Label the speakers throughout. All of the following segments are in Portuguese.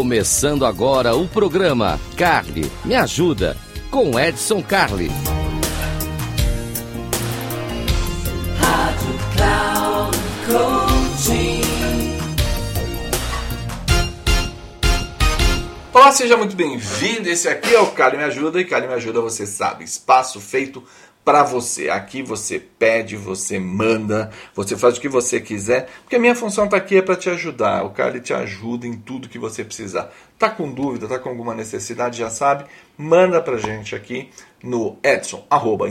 Speaker 1: Começando agora o programa Carly Me Ajuda com Edson Carli.
Speaker 2: Rádio Cloud Coaching.
Speaker 3: Olá, seja muito bem-vindo. Esse aqui é o Carly Me Ajuda e Carly Me Ajuda, você sabe, espaço feito para você. Aqui você pede, você manda, você faz o que você quiser, porque a minha função está aqui é para te ajudar. O Carly te ajuda em tudo que você precisar. Tá com dúvida, tá com alguma necessidade, já sabe, manda pra gente aqui no edson, arroba,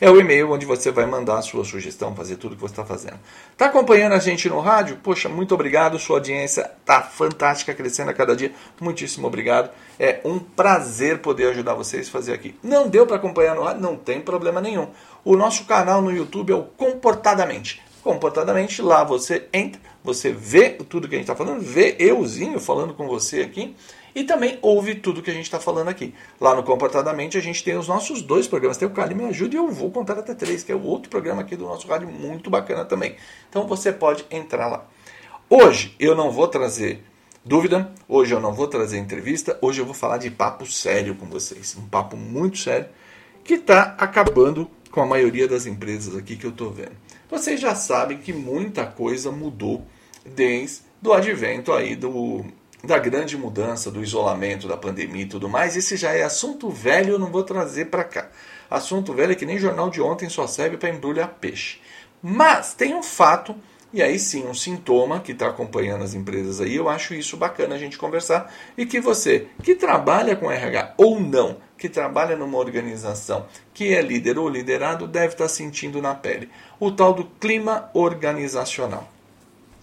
Speaker 3: é o e-mail onde você vai mandar a sua sugestão, fazer tudo que você está fazendo. Está acompanhando a gente no rádio? Poxa, muito obrigado. Sua audiência está fantástica, crescendo a cada dia. Muitíssimo obrigado. É um prazer poder ajudar vocês a fazer aqui. Não deu para acompanhar no rádio? Não tem problema nenhum. O nosso canal no YouTube é o Comportadamente. Comportadamente, lá você entra, você vê tudo que a gente está falando, vê euzinho falando com você aqui e também ouve tudo que a gente está falando aqui. Lá no Comportadamente a gente tem os nossos dois programas. Tem o Cali Me Ajude e eu vou contar até três, que é o outro programa aqui do nosso rádio muito bacana também. Então você pode entrar lá. Hoje eu não vou trazer dúvida, hoje eu não vou trazer entrevista, hoje eu vou falar de papo sério com vocês. Um papo muito sério que está acabando com a maioria das empresas aqui que eu estou vendo. Vocês já sabem que muita coisa mudou desde o advento aí do da grande mudança, do isolamento, da pandemia e tudo mais, esse já é assunto velho, eu não vou trazer para cá. Assunto velho é que nem jornal de ontem só serve para embrulhar peixe. Mas tem um fato, e aí sim, um sintoma que está acompanhando as empresas aí, eu acho isso bacana a gente conversar, e que você, que trabalha com RH ou não, que trabalha numa organização, que é líder ou liderado, deve estar tá sentindo na pele. O tal do clima organizacional.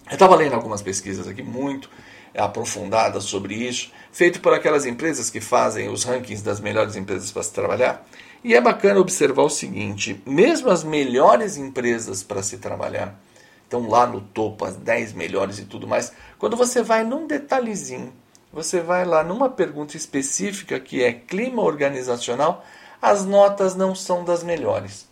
Speaker 3: Eu estava lendo algumas pesquisas aqui muito aprofundada sobre isso, feito por aquelas empresas que fazem os rankings das melhores empresas para se trabalhar. E é bacana observar o seguinte: mesmo as melhores empresas para se trabalhar, estão lá no topo, as 10 melhores e tudo mais, quando você vai num detalhezinho, você vai lá numa pergunta específica que é clima organizacional, as notas não são das melhores.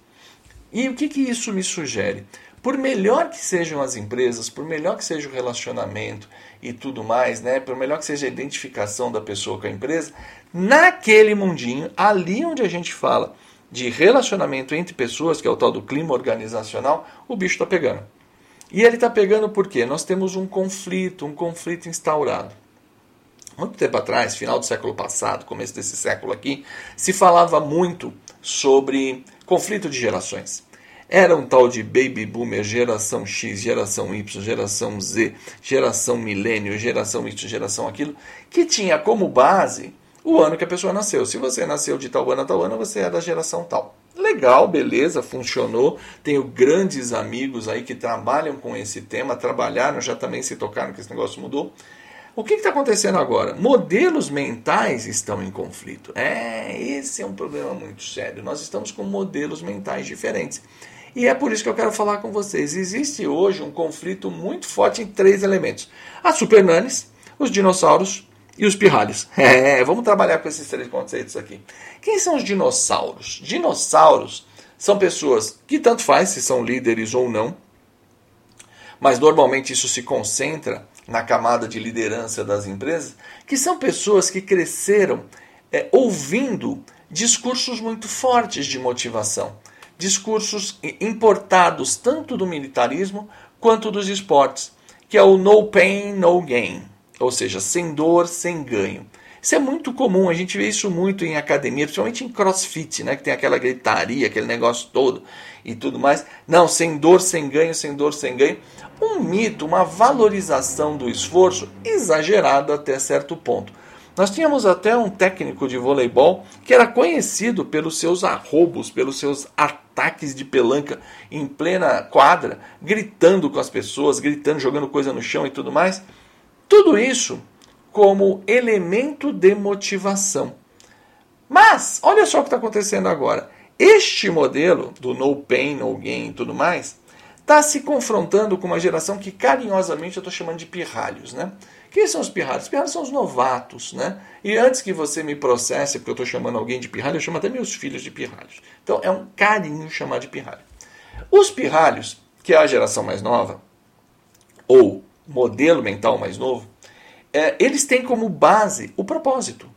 Speaker 3: E o que, que isso me sugere? Por melhor que sejam as empresas, por melhor que seja o relacionamento e tudo mais, né, por melhor que seja a identificação da pessoa com a empresa, naquele mundinho, ali onde a gente fala de relacionamento entre pessoas, que é o tal do clima organizacional, o bicho está pegando. E ele está pegando porque nós temos um conflito, um conflito instaurado. Muito tempo atrás, final do século passado, começo desse século aqui, se falava muito sobre conflito de gerações. Era um tal de baby boomer, geração X, geração Y, geração Z, geração milênio, geração isso, geração aquilo, que tinha como base o ano que a pessoa nasceu. Se você nasceu de tal ano a tal ano, você é da geração tal. Legal, beleza, funcionou. Tenho grandes amigos aí que trabalham com esse tema, trabalharam, já também se tocaram que esse negócio mudou. O que está acontecendo agora? Modelos mentais estão em conflito. É, esse é um problema muito sério. Nós estamos com modelos mentais diferentes. E é por isso que eu quero falar com vocês. Existe hoje um conflito muito forte em três elementos: as supernanes, os dinossauros e os pirralhos. É, vamos trabalhar com esses três conceitos aqui. Quem são os dinossauros? Dinossauros são pessoas que tanto faz se são líderes ou não, mas normalmente isso se concentra na camada de liderança das empresas, que são pessoas que cresceram é, ouvindo discursos muito fortes de motivação discursos importados tanto do militarismo quanto dos esportes, que é o no pain, no gain, ou seja, sem dor, sem ganho. Isso é muito comum, a gente vê isso muito em academia, principalmente em crossfit, né, que tem aquela gritaria, aquele negócio todo e tudo mais. Não, sem dor, sem ganho, sem dor, sem ganho. Um mito, uma valorização do esforço exagerado até certo ponto. Nós tínhamos até um técnico de voleibol que era conhecido pelos seus arrobos, pelos seus ataques de pelanca em plena quadra, gritando com as pessoas, gritando, jogando coisa no chão e tudo mais. Tudo isso como elemento de motivação. Mas, olha só o que está acontecendo agora. Este modelo do no pain, no gain e tudo mais está se confrontando com uma geração que carinhosamente eu estou chamando de pirralhos, né? Quem são os pirralhos? Os pirralhos são os novatos, né? E antes que você me processe, porque eu estou chamando alguém de pirralho, eu chamo até meus filhos de pirralhos. Então é um carinho chamar de pirralho. Os pirralhos, que é a geração mais nova, ou modelo mental mais novo, é, eles têm como base o propósito.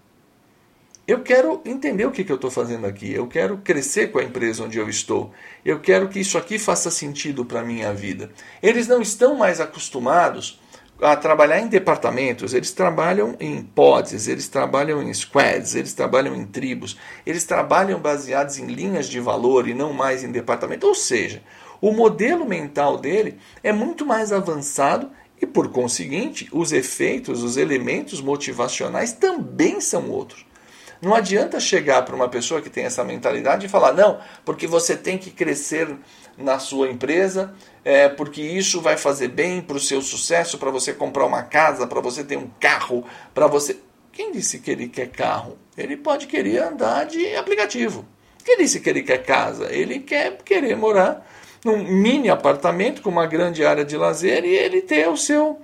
Speaker 3: Eu quero entender o que, que eu estou fazendo aqui. Eu quero crescer com a empresa onde eu estou. Eu quero que isso aqui faça sentido para a minha vida. Eles não estão mais acostumados a trabalhar em departamentos, eles trabalham em pods, eles trabalham em squads, eles trabalham em tribos, eles trabalham baseados em linhas de valor e não mais em departamento. Ou seja, o modelo mental dele é muito mais avançado e, por conseguinte, os efeitos, os elementos motivacionais também são outros. Não adianta chegar para uma pessoa que tem essa mentalidade e falar, não, porque você tem que crescer na sua empresa, é, porque isso vai fazer bem para o seu sucesso, para você comprar uma casa, para você ter um carro, para você. Quem disse que ele quer carro? Ele pode querer andar de aplicativo. Quem disse que ele quer casa? Ele quer querer morar num mini apartamento com uma grande área de lazer e ele ter o seu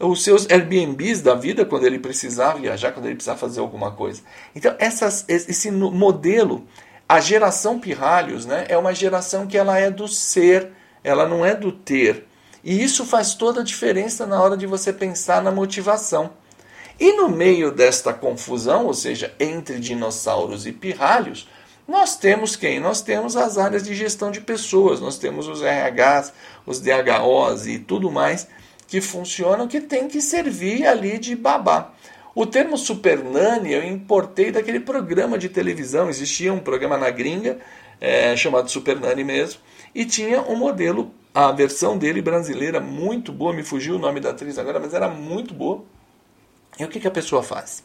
Speaker 3: os seus Airbnbs da vida quando ele precisar viajar, quando ele precisar fazer alguma coisa. Então, essas, esse modelo, a geração Pirralhos, né, é uma geração que ela é do ser, ela não é do ter. E isso faz toda a diferença na hora de você pensar na motivação. E no meio desta confusão, ou seja, entre dinossauros e pirralhos, nós temos quem? Nós temos as áreas de gestão de pessoas, nós temos os RHs, os DHOs e tudo mais que funcionam que tem que servir ali de babá. O termo super nani eu importei daquele programa de televisão. Existia um programa na gringa é, chamado Super Nani mesmo e tinha um modelo, a versão dele brasileira muito boa. Me fugiu o nome da atriz agora, mas era muito boa. E o que, que a pessoa faz?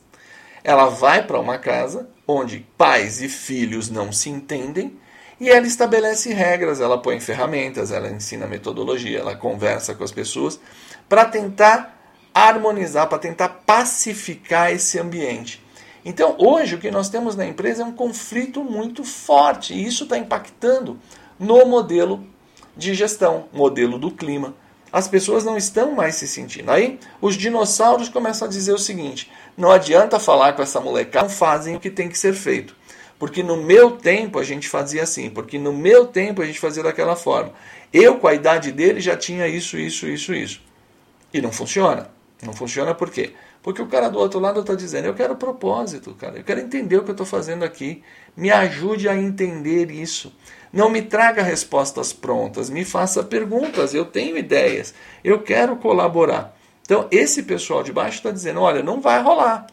Speaker 3: Ela vai para uma casa onde pais e filhos não se entendem e ela estabelece regras, ela põe ferramentas, ela ensina metodologia, ela conversa com as pessoas para tentar harmonizar, para tentar pacificar esse ambiente. Então, hoje, o que nós temos na empresa é um conflito muito forte e isso está impactando no modelo de gestão, modelo do clima. As pessoas não estão mais se sentindo. Aí, os dinossauros começam a dizer o seguinte: não adianta falar com essa molecada, não fazem o que tem que ser feito. Porque no meu tempo a gente fazia assim, porque no meu tempo a gente fazia daquela forma. Eu, com a idade dele, já tinha isso, isso, isso, isso. E não funciona. Não funciona por quê? Porque o cara do outro lado está dizendo: eu quero propósito, cara. Eu quero entender o que eu estou fazendo aqui. Me ajude a entender isso. Não me traga respostas prontas, me faça perguntas. Eu tenho ideias. Eu quero colaborar. Então, esse pessoal de baixo está dizendo: olha, não vai rolar.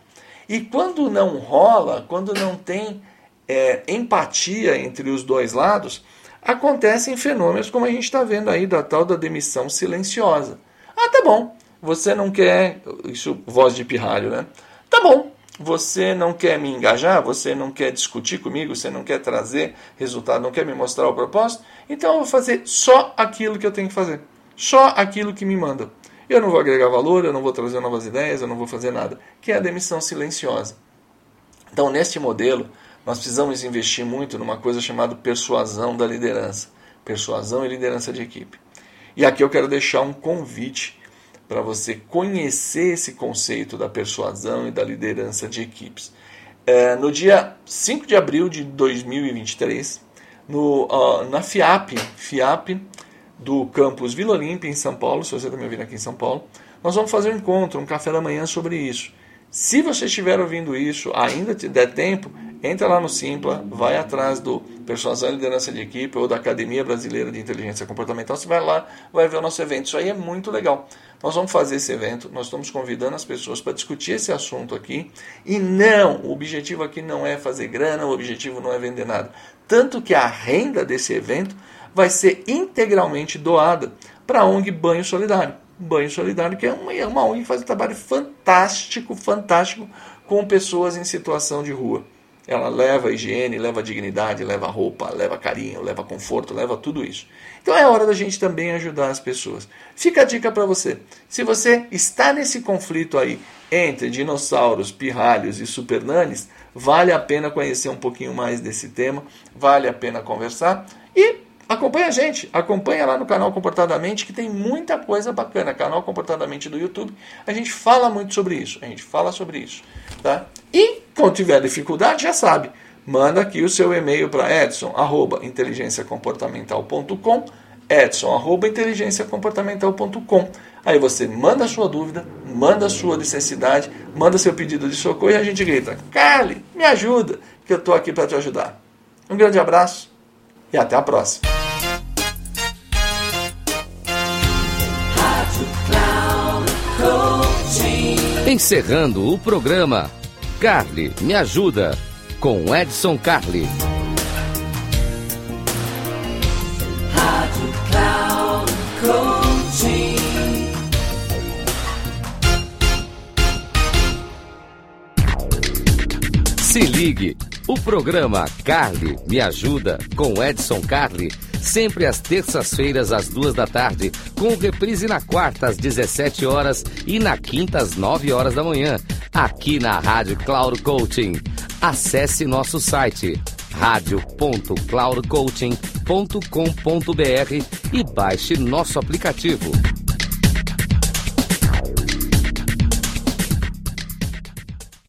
Speaker 3: E quando não rola, quando não tem é, empatia entre os dois lados, acontecem fenômenos como a gente está vendo aí da tal da demissão silenciosa. Ah, tá bom, você não quer. Isso, voz de pirralho, né? Tá bom, você não quer me engajar, você não quer discutir comigo, você não quer trazer resultado, não quer me mostrar o propósito, então eu vou fazer só aquilo que eu tenho que fazer. Só aquilo que me manda. Eu não vou agregar valor, eu não vou trazer novas ideias, eu não vou fazer nada. Que é a demissão silenciosa. Então, neste modelo, nós precisamos investir muito numa coisa chamada persuasão da liderança. Persuasão e liderança de equipe. E aqui eu quero deixar um convite para você conhecer esse conceito da persuasão e da liderança de equipes. É, no dia 5 de abril de 2023, no, uh, na FIAP, FIAP do campus Vila Olímpia, em São Paulo, se você está me ouvindo aqui em São Paulo, nós vamos fazer um encontro, um café da manhã sobre isso. Se você estiver ouvindo isso, ainda te der tempo, entra lá no Simpla, vai atrás do Persuasão e Liderança de Equipe ou da Academia Brasileira de Inteligência Comportamental, você vai lá, vai ver o nosso evento. Isso aí é muito legal. Nós vamos fazer esse evento, nós estamos convidando as pessoas para discutir esse assunto aqui. E não, o objetivo aqui não é fazer grana, o objetivo não é vender nada. Tanto que a renda desse evento vai ser integralmente doada para a ONG Banho Solidário. Banho Solidário, que é uma, é uma ONG que faz um trabalho fantástico, fantástico com pessoas em situação de rua. Ela leva higiene, leva dignidade, leva roupa, leva carinho, leva conforto, leva tudo isso. Então é hora da gente também ajudar as pessoas. Fica a dica para você. Se você está nesse conflito aí entre dinossauros, pirralhos e supernanes, vale a pena conhecer um pouquinho mais desse tema, vale a pena conversar e acompanha a gente, acompanha lá no canal Comportadamente que tem muita coisa bacana. Canal Comportadamente do YouTube, a gente fala muito sobre isso, a gente fala sobre isso, tá? E quando tiver dificuldade, já sabe. Manda aqui o seu e-mail para edson@inteligenciacomportamental.com, edson@inteligenciacomportamental.com. Aí você manda a sua dúvida, manda a sua necessidade, manda seu pedido de socorro e a gente grita: Carly, me ajuda, que eu estou aqui para te ajudar. Um grande abraço e até a próxima.
Speaker 1: Encerrando o programa, Carly me ajuda com Edson
Speaker 2: Coaching.
Speaker 1: Se ligue, o programa Carly Me Ajuda com Edson Carli, sempre às terças-feiras às duas da tarde, com reprise na quarta às 17 horas e na quinta às 9 horas da manhã, aqui na Rádio Cloud Coaching. Acesse nosso site radio.cloudcoaching.com.br e baixe nosso aplicativo.